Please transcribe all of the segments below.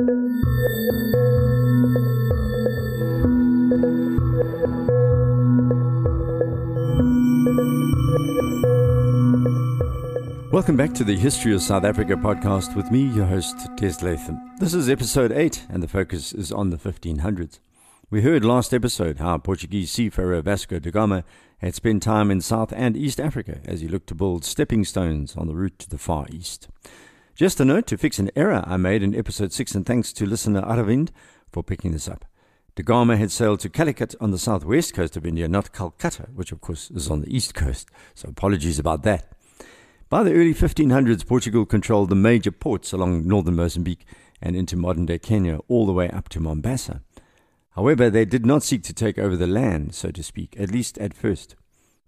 Welcome back to the History of South Africa podcast with me, your host, Des Latham. This is episode 8, and the focus is on the 1500s. We heard last episode how Portuguese seafarer Vasco da Gama had spent time in South and East Africa as he looked to build stepping stones on the route to the Far East. Just a note to fix an error I made in episode 6, and thanks to listener Aravind for picking this up. Da Gama had sailed to Calicut on the southwest coast of India, not Calcutta, which of course is on the east coast, so apologies about that. By the early 1500s, Portugal controlled the major ports along northern Mozambique and into modern day Kenya, all the way up to Mombasa. However, they did not seek to take over the land, so to speak, at least at first.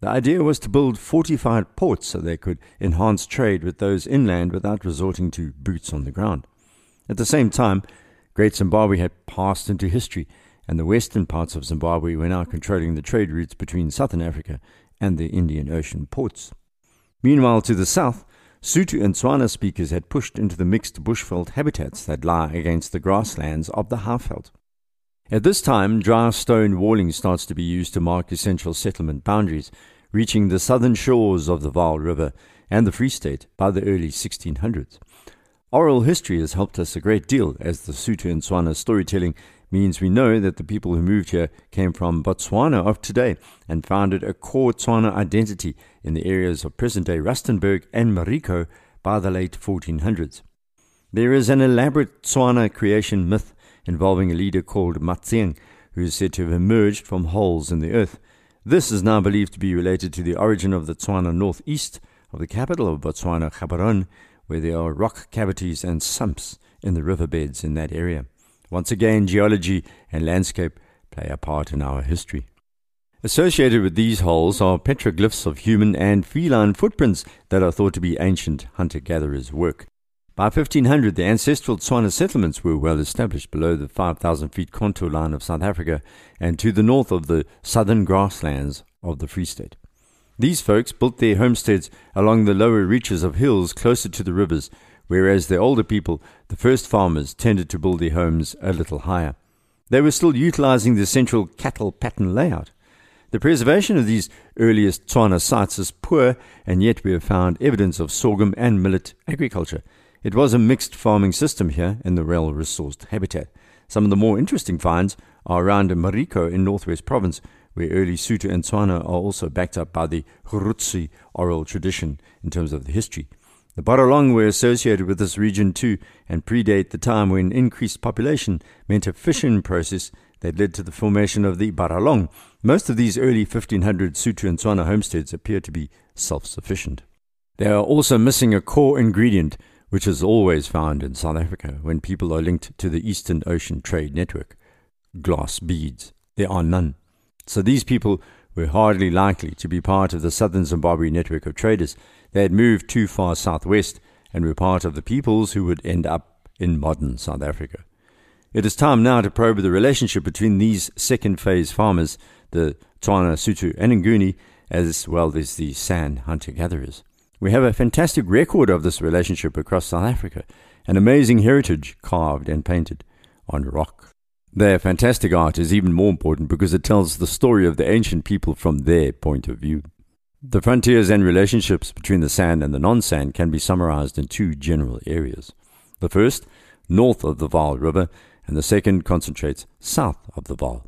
The idea was to build fortified ports so they could enhance trade with those inland without resorting to boots on the ground. At the same time, Great Zimbabwe had passed into history, and the western parts of Zimbabwe were now controlling the trade routes between southern Africa and the Indian Ocean ports. Meanwhile, to the south, Sotho and Tswana speakers had pushed into the mixed bushveld habitats that lie against the grasslands of the Highveld. At this time, dry stone walling starts to be used to mark essential settlement boundaries, reaching the southern shores of the Vaal River and the Free State by the early 1600s. Oral history has helped us a great deal as the Sotho and Tswana storytelling means we know that the people who moved here came from Botswana of today and founded a core Tswana identity in the areas of present day Rustenburg and Marico by the late 1400s. There is an elaborate Tswana creation myth involving a leader called Matsieng, who is said to have emerged from holes in the earth. This is now believed to be related to the origin of the Tswana northeast of the capital of Botswana, Gaborone, where there are rock cavities and sumps in the riverbeds in that area. Once again, geology and landscape play a part in our history. Associated with these holes are petroglyphs of human and feline footprints that are thought to be ancient hunter gatherers' work. By 1500, the ancestral Tswana settlements were well established below the 5,000 feet contour line of South Africa and to the north of the southern grasslands of the Free State. These folks built their homesteads along the lower reaches of hills closer to the rivers whereas the older people, the first farmers, tended to build their homes a little higher. They were still utilizing the central cattle pattern layout. The preservation of these earliest Tswana sites is poor, and yet we have found evidence of sorghum and millet agriculture. It was a mixed farming system here in the well resourced habitat. Some of the more interesting finds are around Marico in Northwest Province, where early Sotho and Tswana are also backed up by the Hurutsi oral tradition in terms of the history. The Barolong were associated with this region too and predate the time when increased population meant a fission process that led to the formation of the Barolong. Most of these early 1500 Sotho and Tswana homesteads appear to be self sufficient. They are also missing a core ingredient which is always found in South Africa when people are linked to the Eastern Ocean Trade Network glass beads. There are none. So these people were hardly likely to be part of the Southern Zimbabwe network of traders they had moved too far southwest and were part of the peoples who would end up in modern South Africa. It is time now to probe the relationship between these second phase farmers, the Tswana, Sotho, and Nguni, as well as the San hunter gatherers. We have a fantastic record of this relationship across South Africa, an amazing heritage carved and painted on rock. Their fantastic art is even more important because it tells the story of the ancient people from their point of view. The frontiers and relationships between the San and the non San can be summarized in two general areas. The first, north of the Vaal River, and the second concentrates south of the Vaal.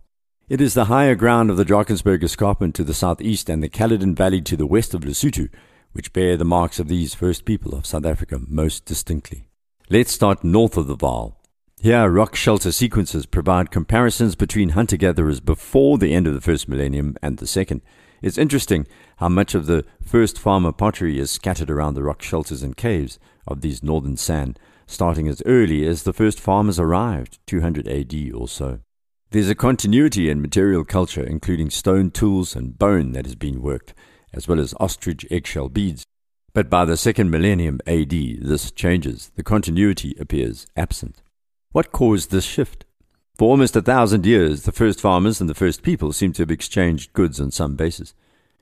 It is the higher ground of the Drakensberg escarpment to the southeast and the Caledon Valley to the west of Lesotho, which bear the marks of these first people of South Africa most distinctly. Let's start north of the Vaal. Here, rock shelter sequences provide comparisons between hunter gatherers before the end of the first millennium and the second. It's interesting how much of the first farmer pottery is scattered around the rock shelters and caves of these northern San, starting as early as the first farmers arrived, 200 AD or so. There's a continuity in material culture, including stone tools and bone that has been worked, as well as ostrich eggshell beads. But by the second millennium AD, this changes. The continuity appears absent. What caused this shift? For almost a thousand years, the first farmers and the first people seem to have exchanged goods on some basis.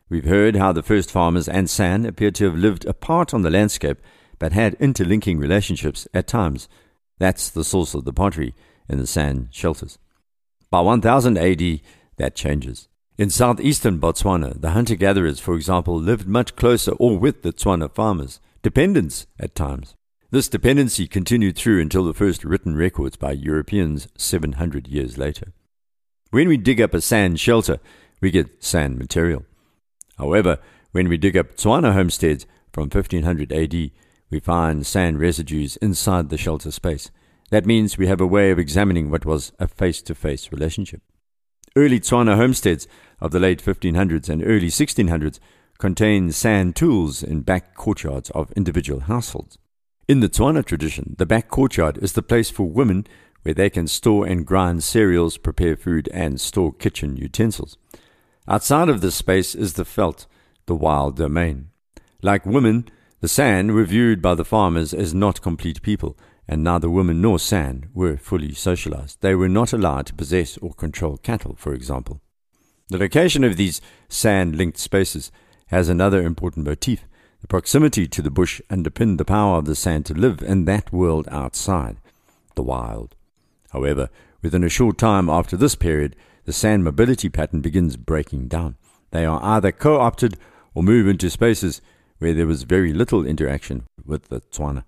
We've heard how the first farmers and San appear to have lived apart on the landscape, but had interlinking relationships at times. That's the source of the pottery in the San shelters. By 1000 AD, that changes. In southeastern Botswana, the hunter gatherers, for example, lived much closer or with the Tswana farmers, dependents at times. This dependency continued through until the first written records by Europeans 700 years later. When we dig up a San shelter, we get San material. However, when we dig up Tswana homesteads from 1500 AD, we find San residues inside the shelter space. That means we have a way of examining what was a face to face relationship. Early Tswana homesteads of the late 1500s and early 1600s contain San tools in back courtyards of individual households. In the Tswana tradition, the back courtyard is the place for women where they can store and grind cereals, prepare food, and store kitchen utensils. Outside of this space is the veld, the wild domain. Like women, the San were viewed by the farmers as not complete people, and neither women nor San were fully socialized. They were not allowed to possess or control cattle, for example. The location of these San linked spaces has another important motif. The proximity to the bush underpinned the power of the San to live in that world outside, the wild. However, within a short time after this period, the San mobility pattern begins breaking down. They are either co opted or move into spaces where there was very little interaction with the Tswana.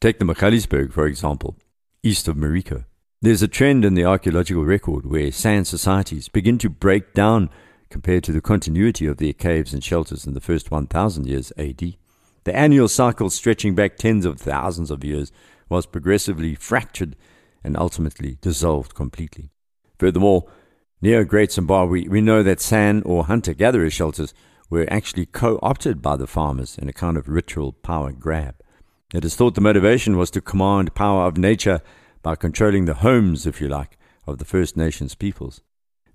Take the Magaliesberg, for example, east of Marico. There's a trend in the archaeological record where San societies begin to break down compared to the continuity of their caves and shelters in the first 1000 years AD. The annual cycle, stretching back tens of thousands of years, was progressively fractured and ultimately dissolved completely. Furthermore, near Great Zimbabwe, we know that San or hunter gatherer shelters were actually co opted by the farmers in a kind of ritual power grab. It is thought the motivation was to command power of nature by controlling the homes, if you like, of the First Nations peoples.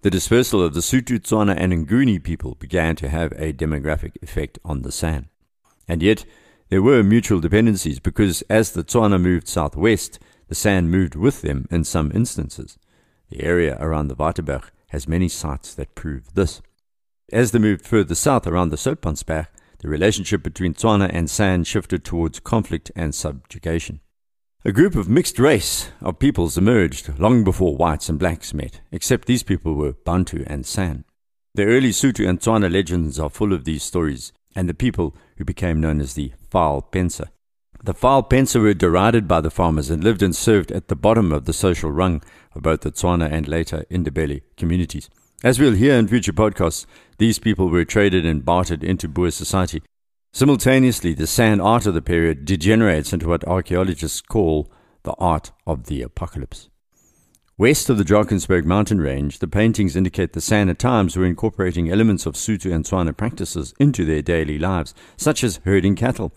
The dispersal of the Sotho, Tswana, and Nguni people began to have a demographic effect on the San. And yet, there were mutual dependencies because as the Tswana moved southwest, the San moved with them in some instances. The area around the Waterberg has many sites that prove this. As they moved further south around the Soutpansberg, the relationship between Tswana and San shifted towards conflict and subjugation. A group of mixed race of peoples emerged long before whites and blacks met, except these people were Bantu and San. The early Sotho and Tswana legends are full of these stories, and the people who became known as the Vaal-Pense. The Vaal-Pense were derided by the farmers and lived and served at the bottom of the social rung of both the Tswana and later Ndebele communities. As we'll hear in future podcasts, these people were traded and bartered into Boer society Simultaneously, the San art of the period degenerates into what archaeologists call the art of the apocalypse. West of the Drakensberg mountain range, the paintings indicate the San at times were incorporating elements of Sotho and Tswana practices into their daily lives, such as herding cattle.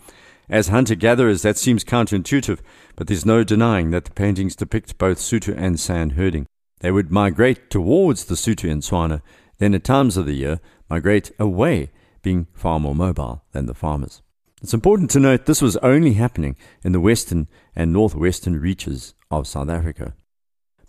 As hunter gatherers, that seems counterintuitive, but there's no denying that the paintings depict both Sotho and San herding. They would migrate towards the Sotho and Tswana, then at times of the year migrate away being far more mobile than the farmers. It's important to note this was only happening in the western and northwestern reaches of South Africa.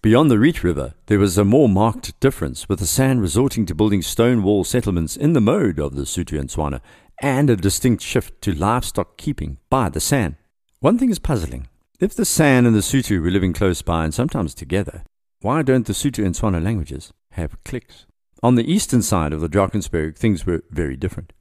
Beyond the Riet River, there was a more marked difference, with the San resorting to building stone wall settlements in the mode of the Sotho and Tswana, and a distinct shift to livestock keeping by the San. One thing is puzzling. If the San and the Sotho were living close by and sometimes together, why don't the Sotho and Tswana languages have clicks? On the eastern side of the Drakensberg, things were very different.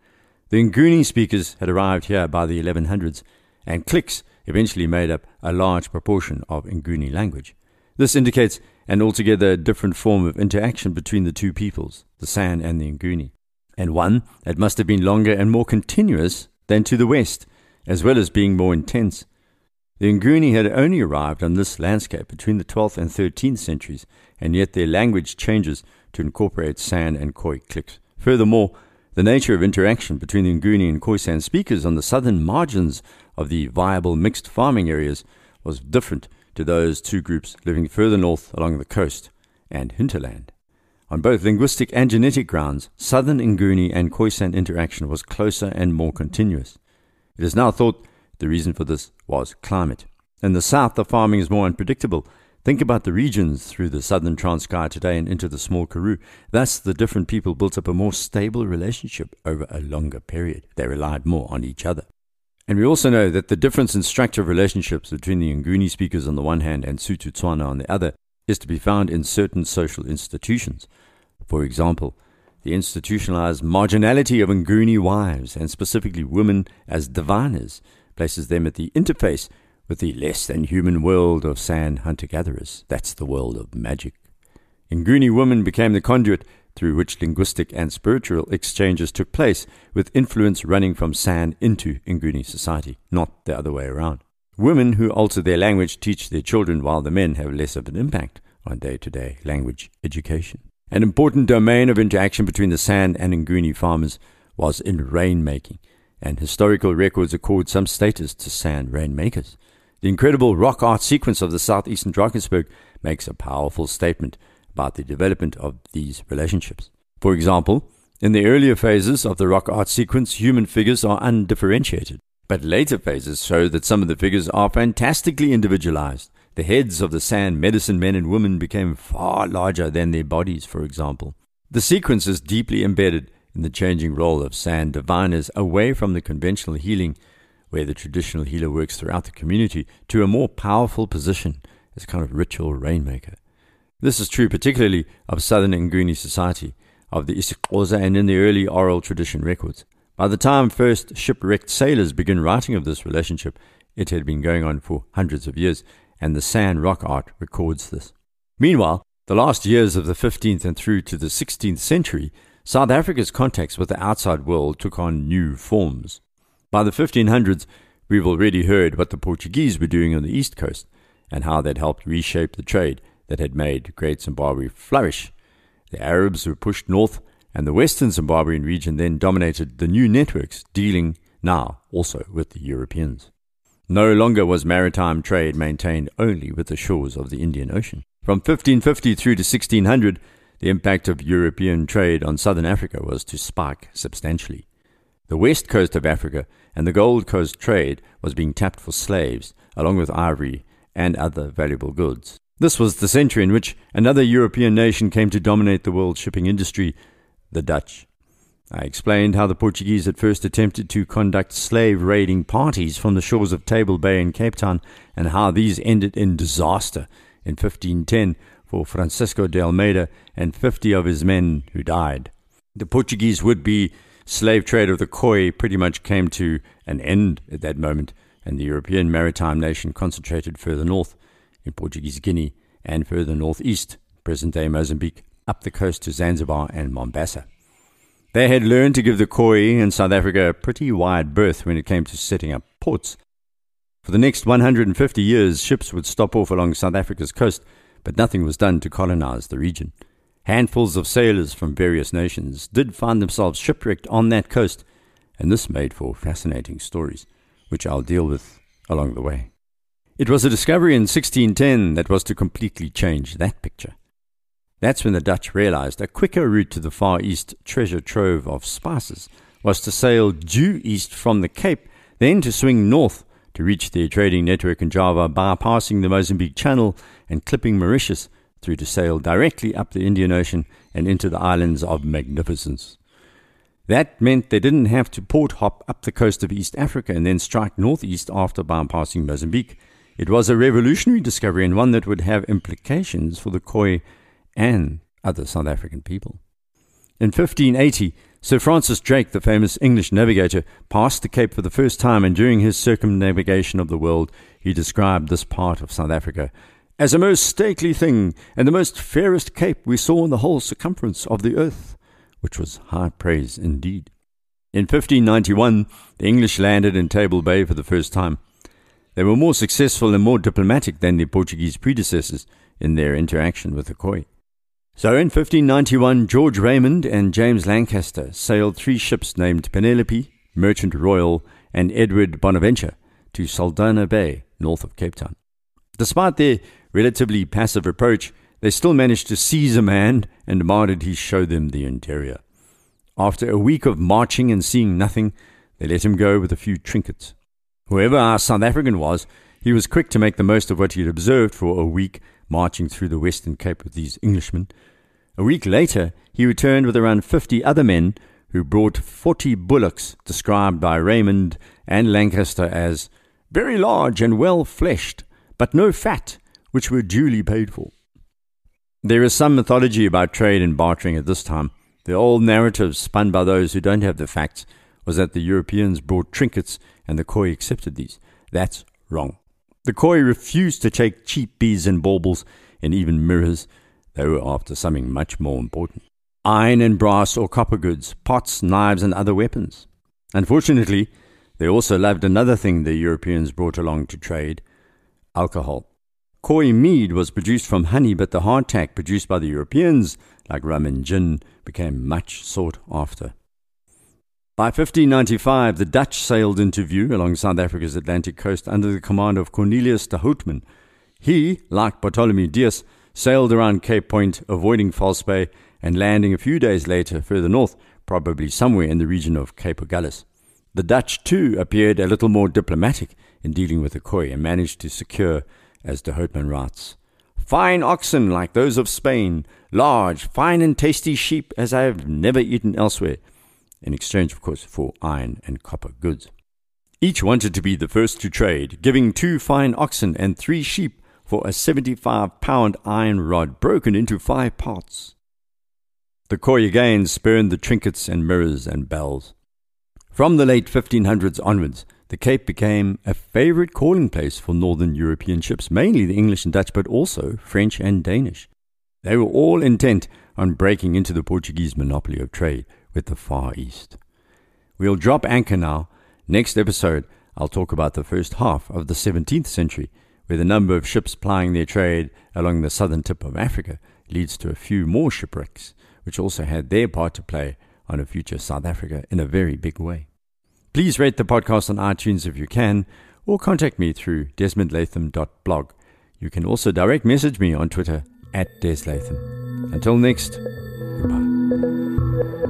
The Nguni speakers had arrived here by the 1100s, and clicks eventually made up a large proportion of Nguni language. This indicates an altogether different form of interaction between the two peoples, the San and the Nguni, and one that must have been longer and more continuous than to the west, as well as being more intense. The Nguni had only arrived on this landscape between the 12th and 13th centuries, and yet their language changes to incorporate San and Khoi clicks. Furthermore, the nature of interaction between the Nguni and Khoisan speakers on the southern margins of the viable mixed farming areas was different to those two groups living further north along the coast and hinterland. On both linguistic and genetic grounds, southern Nguni and Khoisan interaction was closer and more continuous. It is now thought the reason for this was climate. In the south, the farming is more unpredictable Think about the regions through the southern Transkei today and into the small Karoo. Thus, the different people built up a more stable relationship over a longer period. They relied more on each other. And we also know that the difference in structure of relationships between the Nguni speakers on the one hand and Sotho Tswana on the other is to be found in certain social institutions. For example, the institutionalized marginality of Nguni wives, and specifically women as diviners, places them at the interface with the less than human world of San hunter gatherers. That's the world of magic. Nguni women became the conduit through which linguistic and spiritual exchanges took place, with influence running from San into Nguni society, not the other way around. Women who alter their language teach their children, while the men have less of an impact on day to day language education. An important domain of interaction between the San and Nguni farmers was in rainmaking, and historical records accord some status to San rainmakers. The incredible rock art sequence of the southeastern Drakensberg makes a powerful statement about the development of these relationships. For example, in the earlier phases of the rock art sequence, human figures are undifferentiated, but later phases show that some of the figures are fantastically individualized. The heads of the San medicine men and women became far larger than their bodies, for example. The sequence is deeply embedded in the changing role of San diviners away from the conventional healing, where the traditional healer works throughout the community, to a more powerful position as a kind of ritual rainmaker. This is true particularly of southern Nguni society, of the isiXhosa, and in the early oral tradition records. By the time first shipwrecked sailors begin writing of this relationship, it had been going on for hundreds of years, and the San rock art records this. Meanwhile, the last years of the 15th and through to the 16th century, South Africa's contacts with the outside world took on new forms. By the 1500s, we've already heard what the Portuguese were doing on the east coast and how they'd helped reshape the trade that had made Great Zimbabwe flourish. The Arabs were pushed north, and the western Zimbabwean region then dominated the new networks, dealing now also with the Europeans. No longer was maritime trade maintained only with the shores of the Indian Ocean. From 1550 through to 1600, the impact of European trade on southern Africa was to spike substantially. The west coast of Africa and the Gold Coast trade was being tapped for slaves, along with ivory and other valuable goods. This was the century in which another European nation came to dominate the world shipping industry, the Dutch. I explained how the Portuguese at first attempted to conduct slave raiding parties from the shores of Table Bay in Cape Town, and how these ended in disaster in 1510 for Francisco de Almeida and 50 of his men who died. The Portuguese would be slave trade of the Khoi pretty much came to an end at that moment, and the European maritime nation concentrated further north in Portuguese Guinea, and further northeast, present day Mozambique, up the coast to Zanzibar and Mombasa. They had learned to give the Khoi in South Africa a pretty wide berth when it came to setting up ports. For the next 150 years, ships would stop off along South Africa's coast, but nothing was done to colonize the region. Handfuls of sailors from various nations did find themselves shipwrecked on that coast, and this made for fascinating stories, which I'll deal with along the way. It was a discovery in 1610 that was to completely change that picture. That's when the Dutch realized a quicker route to the Far East treasure trove of spices was to sail due east from the Cape, then to swing north to reach their trading network in Java, bypassing the Mozambique Channel and clipping Mauritius through to sail directly up the Indian Ocean and into the islands of magnificence. That meant they didn't have to port hop up the coast of East Africa and then strike northeast after bypassing Mozambique. It was a revolutionary discovery and one that would have implications for the Khoi and other South African people. In 1580, Sir Francis Drake, the famous English navigator, passed the Cape for the first time, and during his circumnavigation of the world, he described this part of South Africa as a most stately thing and the most fairest cape we saw in the whole circumference of the earth, which was high praise indeed. In 1591, the English landed in Table Bay for the first time. They were more successful and more diplomatic than their Portuguese predecessors in their interaction with the Khoi. So in 1591, George Raymond and James Lancaster sailed three ships named Penelope, Merchant Royal, and Edward Bonaventure to Saldanha Bay, north of Cape Town. Despite their relatively passive approach, they still managed to seize a man and demanded he show them the interior. After a week of marching and seeing nothing, they let him go with a few trinkets. Whoever our South African was, he was quick to make the most of what he had observed for a week marching through the Western Cape with these Englishmen. A week later, he returned with around 50 other men who brought 40 bullocks, described by Raymond and Lancaster as very large and well fleshed, but no fat, which were duly paid for. There is some mythology about trade and bartering at this time. The old narrative spun by those who don't have the facts was that the Europeans brought trinkets and the Khoi accepted these. That's wrong. The Khoi refused to take cheap beads and baubles and even mirrors. They were after something much more important iron and brass or copper goods, pots, knives, and other weapons. Unfortunately, they also loved another thing the Europeans brought along to trade alcohol. Khoi mead was produced from honey, but the hardtack produced by the Europeans, like rum and gin, became much sought after. By 1595, the Dutch sailed into view along South Africa's Atlantic coast under the command of Cornelius de Houtman. He, like Bartholomew Dias, sailed around Cape Point, avoiding False Bay and landing a few days later further north, probably somewhere in the region of Cape Agulhas. The Dutch, too, appeared a little more diplomatic in dealing with the Khoi and managed to secure, as de Houtman writes, fine oxen like those of Spain, large, fine and tasty sheep as I have never eaten elsewhere in exchange, of course, for iron and copper goods. Each wanted to be the first to trade, giving two fine oxen and three sheep for a 75 pound iron rod broken into five parts. The Khoi again spurned the trinkets and mirrors and bells. From the late 1500s onwards, the Cape became a favorite calling place for northern European ships, mainly the English and Dutch, but also French and Danish. They were all intent on breaking into the Portuguese monopoly of trade, with the Far East. We'll drop anchor now. Next episode, I'll talk about the first half of the 17th century, where the number of ships plying their trade along the southern tip of Africa leads to a few more shipwrecks, which also had their part to play on a future South Africa in a very big way. Please rate the podcast on iTunes if you can, or contact me through desmondlatham.blog. You can also direct message me on Twitter at deslatham. Until next, goodbye.